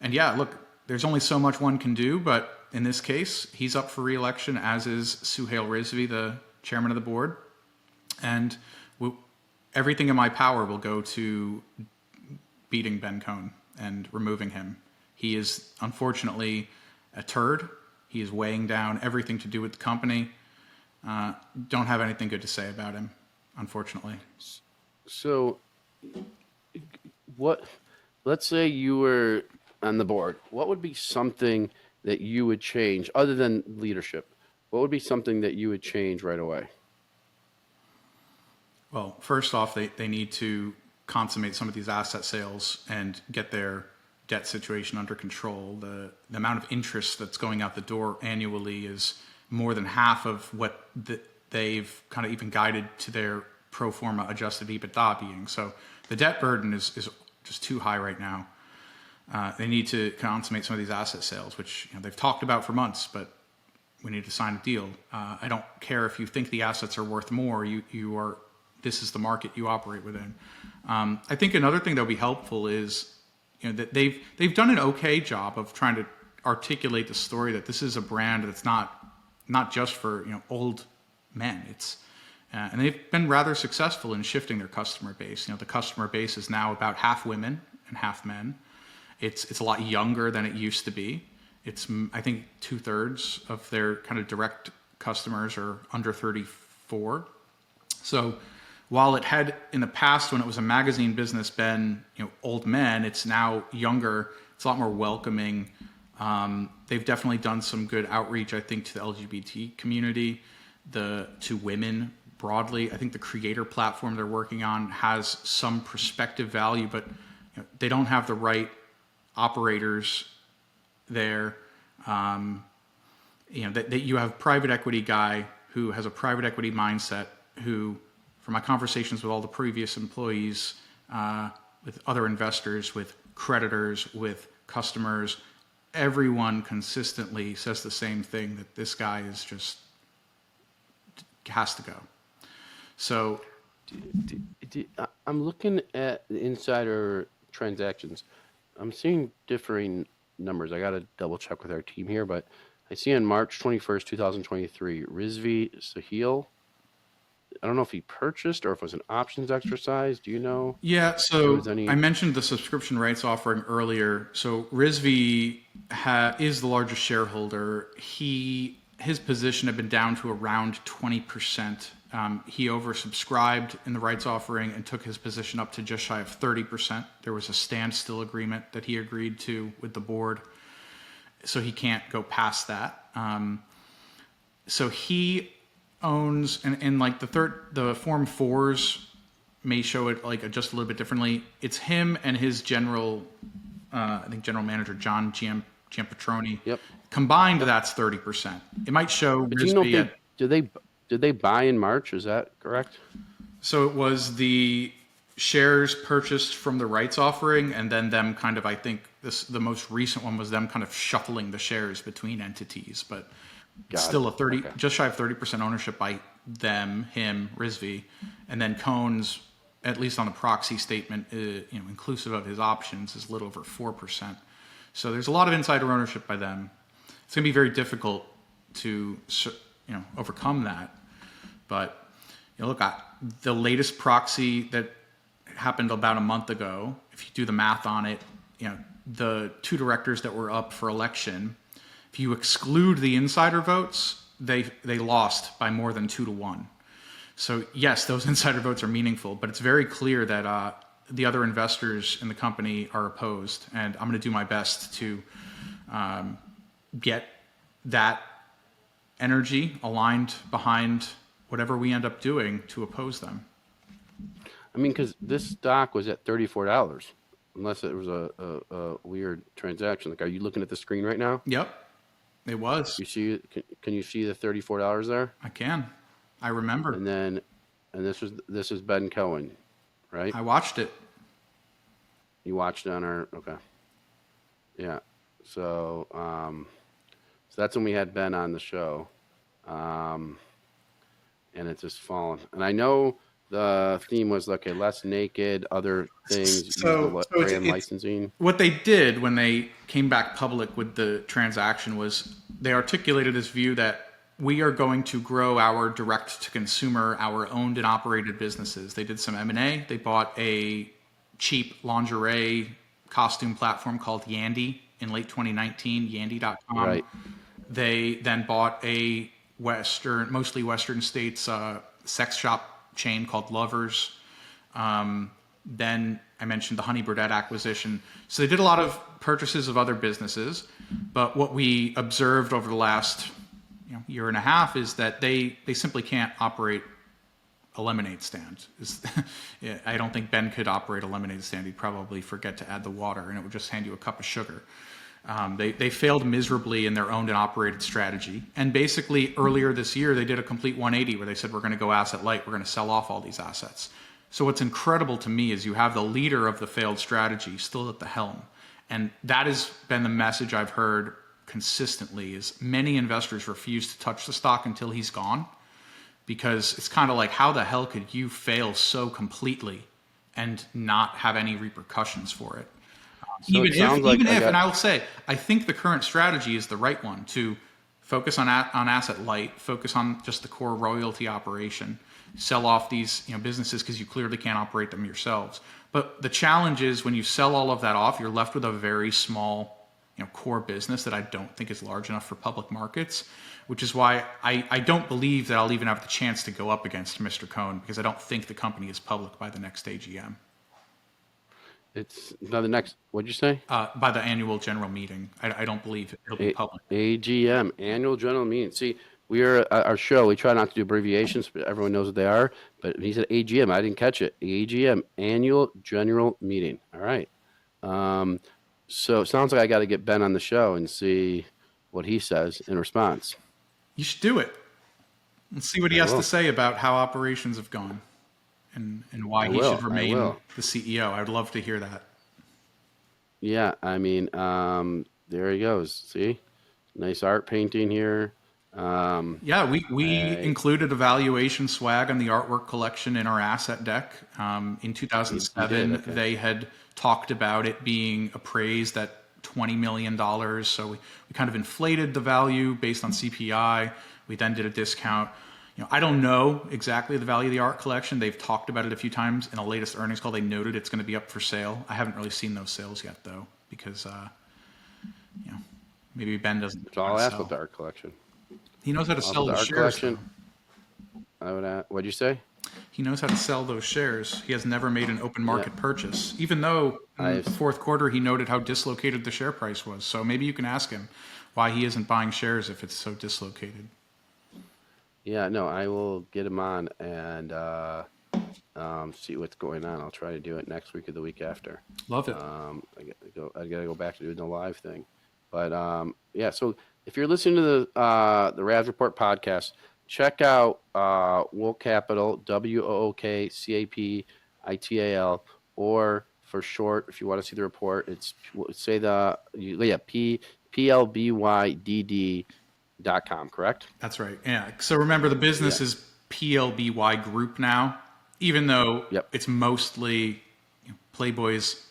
and yeah, look, there's only so much one can do, but in this case, he's up for re-election, as is Suhail Rizvi, the chairman of the board, and we, everything in my power will go to beating Ben Kohn and removing him. He is unfortunately a turd. He is weighing down everything to do with the company. Uh, don't have anything good to say about him, unfortunately. So what let's say you were on the board. What would be something that you would change other than leadership? What would be something that you would change right away? Well, first off, they, they need to consummate some of these asset sales and get their debt situation under control. The, the amount of interest that's going out the door annually is more than half of what the, they've kind of even guided to their pro forma adjusted EBITDA being. So the debt burden is, is just too high right now. Uh, they need to consummate some of these asset sales, which you know, they've talked about for months, but we need to sign a deal. Uh, I don't care if you think the assets are worth more. You you are this is the market you operate within. Um, I think another thing that would be helpful is you know that they've they've done an okay job of trying to articulate the story that this is a brand that's not not just for you know old men. It's uh, and they've been rather successful in shifting their customer base. You know the customer base is now about half women and half men. It's it's a lot younger than it used to be. It's I think two thirds of their kind of direct customers are under 34. So while it had in the past when it was a magazine business been you know old men, it's now younger. It's a lot more welcoming. Um, they've definitely done some good outreach, I think, to the LGBT community, the to women broadly. I think the creator platform they're working on has some perspective value, but you know, they don't have the right operators there. Um, you know that, that you have private equity guy who has a private equity mindset who from my conversations with all the previous employees uh, with other investors with creditors with customers everyone consistently says the same thing that this guy is just has to go so I'm looking at the insider transactions. I'm seeing differing numbers. I got to double check with our team here, but I see on March 21st, 2023, Rizvi Suhail. I don't know if he purchased or if it was an options exercise. Do you know? Yeah, so any- I mentioned the subscription rights offering earlier. So Rizvi ha- is the largest shareholder. He his position had been down to around twenty percent. Um, he oversubscribed in the rights offering and took his position up to just shy of thirty percent. There was a standstill agreement that he agreed to with the board, so he can't go past that. Um, so he owns and, and like the third the form fours may show it like just a little bit differently it's him and his general uh, i think general manager john Giam, giampetroni Yep. combined that's 30% it might show But do you know they, at- did they did they buy in March? Is that correct? so it was the shares purchased from the rights offering and then them kind of i think this the most recent one was them kind of shuffling the shares between entities but Got it. still a 30 Okay. just shy of 30% ownership by them him Rizvi and then Kohn's at least on the proxy statement uh, you know inclusive of his options is a little over 4% so there's a lot of insider ownership by them it's going to be very difficult to you know overcome that but you know, look, I, the latest proxy that happened about a month ago, if you do the math on it, you know, the two directors that were up for election, if you exclude the insider votes, they they lost by more than two to one. So yes, those <laughs> insider votes are meaningful, but it's very clear that uh, the other investors in the company are opposed, and I'm going to do my best to um, get that energy aligned behind whatever we end up doing to oppose them. I mean, because this stock was at thirty-four dollars, unless it was a, a, a weird transaction. Like, are you looking at the screen right now? Yep, it was. You see? Can, can you see the thirty-four dollars there? I can. I remember. And then, and this was this is Ben Cohen, right? I watched it. You watched on our okay. Yeah. So um so that's when we had Ben on the show. Um and it's just fallen. And I know the theme was okay, less naked, other things, So- so brand it's- licensing. What they did when they came back public with the transaction was they articulated this view that we are going to grow our direct to consumer, our owned and operated businesses. They did some M&A. They bought a cheap lingerie costume platform called Yandy in late 2019, yandy.com. Right. They then bought a Western, mostly Western states, uh, sex shop chain called Lovers. Um, then I mentioned the Honey Birdette acquisition. So they did a lot of purchases of other businesses. But what we observed over the last you know, year and a half is that they, they simply can't operate a lemonade stand. <laughs> I don't think Ben could operate a lemonade stand. He'd probably forget to add the water and it would just hand you a cup of sugar. Um, they, they failed miserably in their owned and operated strategy. And basically, earlier this year, they did a complete 180 where they said, We're going to go asset light, we're going to sell off all these assets. So, what's incredible to me is you have the leader of the failed strategy still at the helm. And that has been the message I've heard consistently is many investors refuse to touch the stock until he's gone because it's kind of like how the hell could you fail so completely and not have any repercussions for it So even if, sounds like if, got- and I will say, I think the current strategy is the right one to focus on a, on asset light, focus on just the core royalty operation, sell off these you know businesses because you clearly can't operate them yourselves. But the challenge is when you sell all of that off, you're left with a very small you know core business that I don't think is large enough for public markets. Which is why I, I don't believe that I'll even have the chance to go up against Mr. Kohn because I don't think the company is public by the next AGM, It's now the next what'd you say? uh, by the annual general meeting. I, I don't believe it'll be A- public. AGM, annual general meeting. See, we are uh, our show. We try not to do abbreviations, but everyone knows what they are. But he said AGM. I didn't catch it. AGM, annual general meeting. All right. Um, so it sounds like I got to get Ben on the show and see what he says in response. You should do it. Let's see what he has will. to say about how operations have gone and, and why I he will, should remain the CEO. I'd love to hear that. Yeah, I mean, um, there he goes. See, nice art painting here. Um, Yeah, we, we I- included evaluation swag on the artwork collection in our asset deck. Um, in 2007, did, okay. they had talked about it being appraised at $20 million. So we, we kind of inflated the value based on CPI. We then did a discount. You know, I don't know exactly the value of the art collection. They've talked about it a few times in the latest earnings call. They noted it's going to be up for sale. I haven't really seen those sales yet, though, because uh, you know maybe Ben doesn't. it's all asked sell. art collection. He knows how to sell the art shares. collection. though. I would. Add, what'd you say? He knows how to sell those shares. He has never made an open market purchase, even though in I've- the fourth quarter he noted how dislocated the share price was. So maybe you can ask him why he isn't buying shares if it's so dislocated. Yeah, no, I will get him on and uh, um, see what's going on. I'll try to do it next week or the week after. Love it. Um, I gotta go. I gotta go back to doing the live thing, but um, yeah. So if you're listening to the uh, the Raz Report podcast, check out uh, Wook Capital W O O K C A P I T A L, or for short, if you want to see the report, it's say the yeah P P L B Y D D dot com. Correct? That's right. Yeah. So remember, the business Yeah. is PLBY Group now, even though Yep. it's mostly Playboy's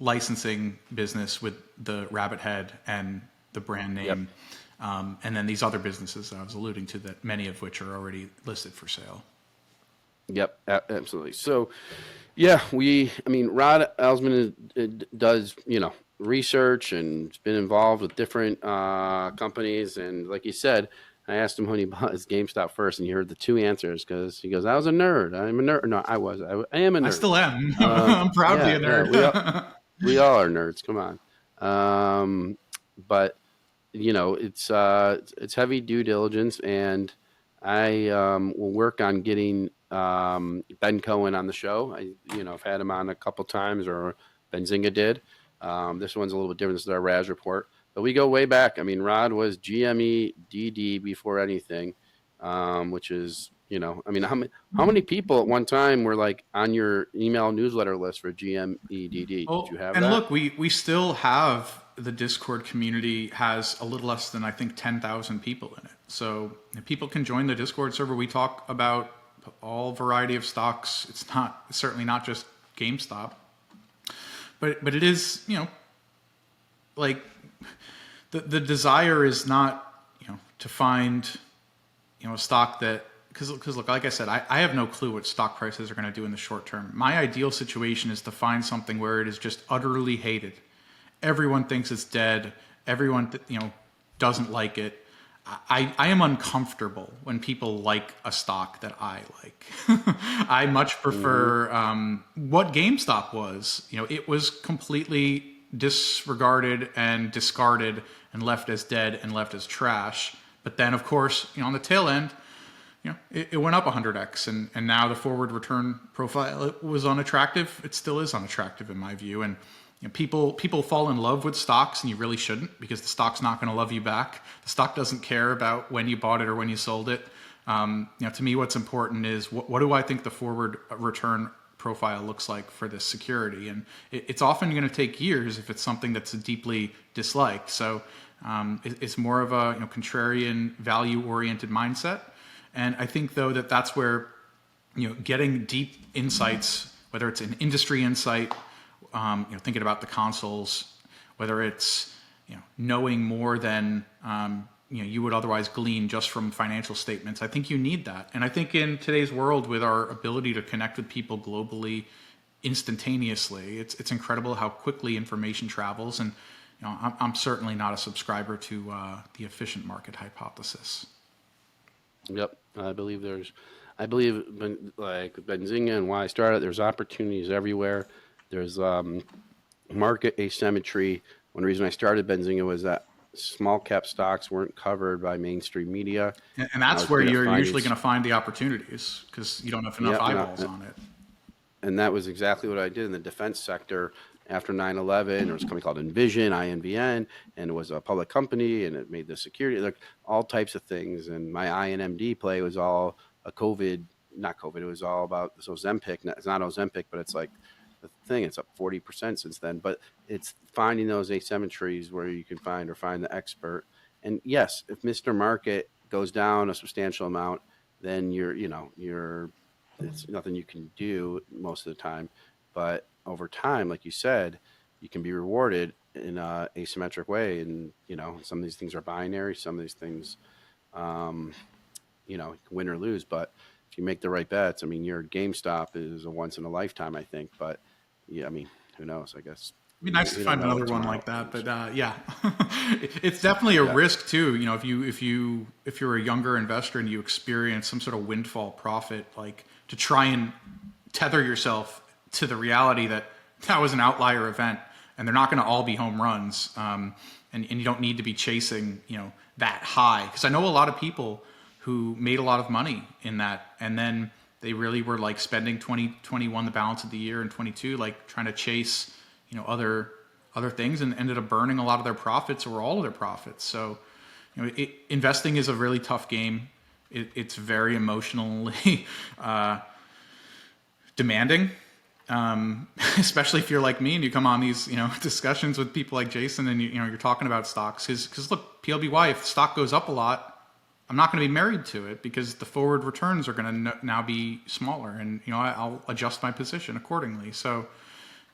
licensing business with the Rabbit Head and the brand name. Um, and then these other businesses that I was alluding to, that many of which are already listed for sale. Yep, absolutely. So, yeah, we. I mean, Rod Alzmann is, uh, does you know research and been involved with different uh, companies. And like you said, I asked him when he <laughs> bought his GameStop first, and he heard the two answers because he goes, "I was a nerd. I'm a nerd. No, I was. I, I am a nerd. I still am. <laughs> I'm proudly yeah, a yeah, nerd. we all- <laughs> we all are nerds. Come on. Um, but you know, it's uh, it's- it's heavy due diligence, and I um, will work on getting um, Ben Cohen on the show. I you know I've had him on a couple times, or Benzinga did. Um, this one's a little bit different. This is our Raz report, but we go way back. I mean, Rod was GME DD before anything, um, which is you know, I mean, how many how many people at one time were like on your email newsletter list for GMEDD? Oh, Did you have and that? look, we we still have the Discord community has a little less than I think ten thousand people in it. So people can join the Discord server. We talk about all variety of stocks. It's not certainly not just GameStop, but but it is you know like the the desire is not you know to find you know a stock that because because look like i said I, I have no clue what stock prices are going to do in the short term. My ideal situation is to find something where it is just utterly hated. Everyone thinks it's dead. Everyone th- you know doesn't like it I, I am uncomfortable when people like a stock that I like. <laughs> I much prefer um, what GameStop was. You know, it was completely disregarded and discarded and left as dead and left as trash. But then, of course, you know, on the tail end, you know, it, it went up 100x, and, and now the forward return profile it was unattractive. It still is unattractive in my view, and you know, people people fall in love with stocks, and you really shouldn't because the stock's not going to love you back. The stock doesn't care about when you bought it or when you sold it. Um, you know, to me, what's important is what, what do I think the forward return profile looks like for this security, and it, it's often going to take years if it's something that's deeply disliked. So um, it, it's more of a you know contrarian value oriented mindset. And I think though that that's where you know getting deep insights, whether it's an industry insight, um, you know thinking about the consoles, whether it's you know knowing more than um, you know you would otherwise glean just from financial statements. I think you need that, and I think in today's world with our ability to connect with people globally instantaneously, it's it's incredible how quickly information travels. And you know I'm, I'm certainly not a subscriber to uh, the efficient market hypothesis. Yep, I believe there's, I believe ben, like Benzinga and why I started. There's opportunities everywhere. There's um, market asymmetry. One reason I started Benzinga was that small cap stocks weren't covered by mainstream media. And, and that's was where you're usually going to find the opportunities because you don't have enough no, eyeballs on it. and that was exactly what I did in the defense sector. after 9/11. There was a company called InVision, INVN, and it was a public company, and it made the security, like all types of things. And my INMD play was all a COVID, not COVID. It was all about this Ozempic. It's not Ozempic, but it's like the thing. It's up 40% since then. But it's finding those asymmetries where you can find or find the expert. And yes, if Mr. Market goes down a substantial amount, then you're, you know, you're, it's nothing you can do most of the time. But over time, like you said, you can be rewarded in a asymmetric way. And, you know, some of these things are binary, some of these things, um, you know, win or lose. But if you make the right bets, I mean, your GameStop is a once in a lifetime, I think. But yeah, I mean, who knows? I guess. It'd be nice to find another one like that, but uh, yeah, <laughs> it's definitely a Yeah. risk too. You know, if you if you if you're a younger investor and you experience some sort of windfall profit, like to try and tether yourself to the reality that that was an outlier event, and they're not going to all be home runs, um, and and you don't need to be chasing you know that high because I know a lot of people who made a lot of money in that, and then they really were like spending 2021 the balance of the year and 22 like trying to chase you know other other things and ended up burning a lot of their profits or all of their profits. So you know it, investing is a really tough game. It, it's very emotionally <laughs> uh, demanding um, <laughs> especially if you're like me and you come on these you know <laughs> discussions with people like jason and you, you know you're talking about stocks. Because look plby if the stock goes up a lot I'm not going to be married to it because the forward returns are going to now be smaller, and you know I, I'll adjust my position accordingly. So,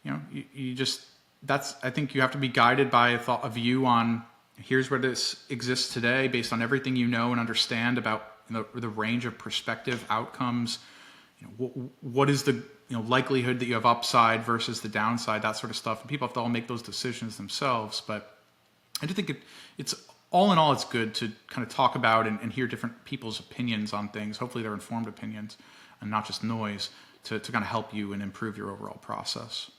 you know, you, you just that's I think you have to be guided by a thought, a view on here's where this exists today based on everything you know and understand about the, the range of prospective outcomes. You know, what, what is the you know likelihood that you have upside versus the downside, that sort of stuff. And people have to all make those decisions themselves, but I do think it, it's all in all, it's good to kind of talk about and, and hear different people's opinions on things. Hopefully, they're informed opinions and not just noise to, to kind of help you and improve your overall process.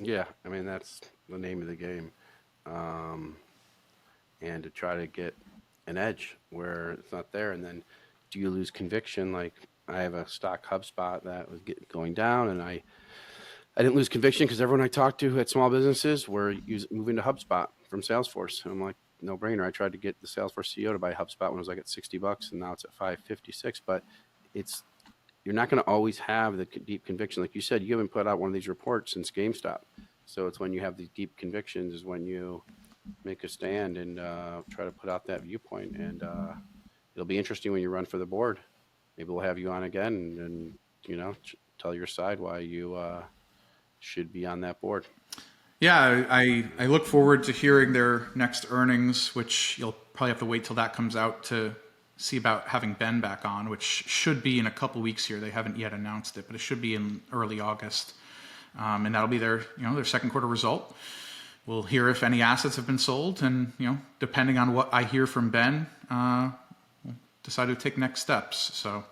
Yeah, I mean that's the name of the game, um, and to try to get an edge where it's not there, and then do you lose conviction? Like I have a stock HubSpot that was get, going down, and I I didn't lose conviction because everyone I talked to had small businesses were use, moving to HubSpot from Salesforce, and I'm like, no brainer. I tried to get the Salesforce CEO to buy HubSpot when it was like at 60 bucks, and now it's at 556. But it's you're not going to always have the deep conviction. Like you said, you haven't put out one of these reports since GameStop. So it's when you have these deep convictions is when you make a stand and uh, try to put out that viewpoint. And uh, it'll be interesting when you run for the board. Maybe we'll have you on again and, and you know, tell your side why you uh, should be on that board. Yeah, I, I look forward to hearing their next earnings, which you'll probably have to wait till that comes out to see about having Ben back on, which should be in a couple weeks here. They haven't yet announced it, but it should be in early August, um, and that'll be their you know their second quarter result. We'll hear if any assets have been sold, and you know depending on what I hear from Ben, uh, we'll decide to take next steps. So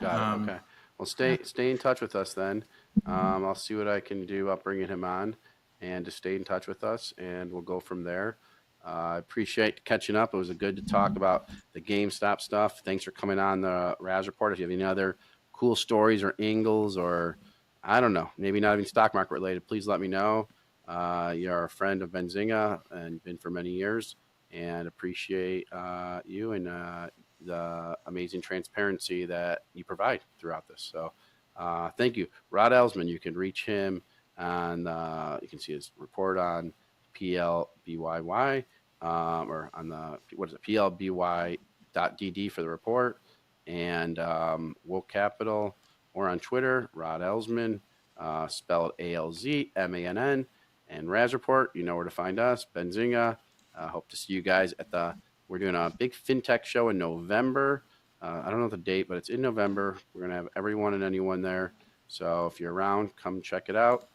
Got it. Okay. Well, stay stay in touch with us then. Um, I'll see what I can do about bringing him on, and to stay in touch with us, and we'll go from there. Uh, I appreciate catching up. It was a good to talk about the GameStop stuff. Thanks for coming on the Raz Report. If you have any other cool stories or angles, or I don't know, maybe not even stock market related, please let me know. Uh, you're a friend of Benzinga and been for many years, and appreciate uh, you and uh, the amazing transparency that you provide throughout this. So, uh, thank you, Rod Alzmann. You can reach him on. Uh, you can see his report on PLBYY um, or on the what is it PLBY.DD for the report, and um, Wook Capital or on Twitter, Rod Alzmann, uh, spelled A L Z M A N N, and Raz Report. You know where to find us. Benzinga. Uh, hope to see you guys at the. We're doing a big fintech show in November. Uh, I don't know the date, but it's in November. We're gonna have everyone and anyone there. So if you're around, come check it out.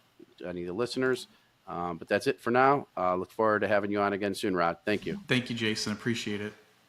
Any of the listeners. Um, but that's it for now. Uh, look forward to having you on again soon, Rod. Thank you. thank you, Jason. Appreciate it.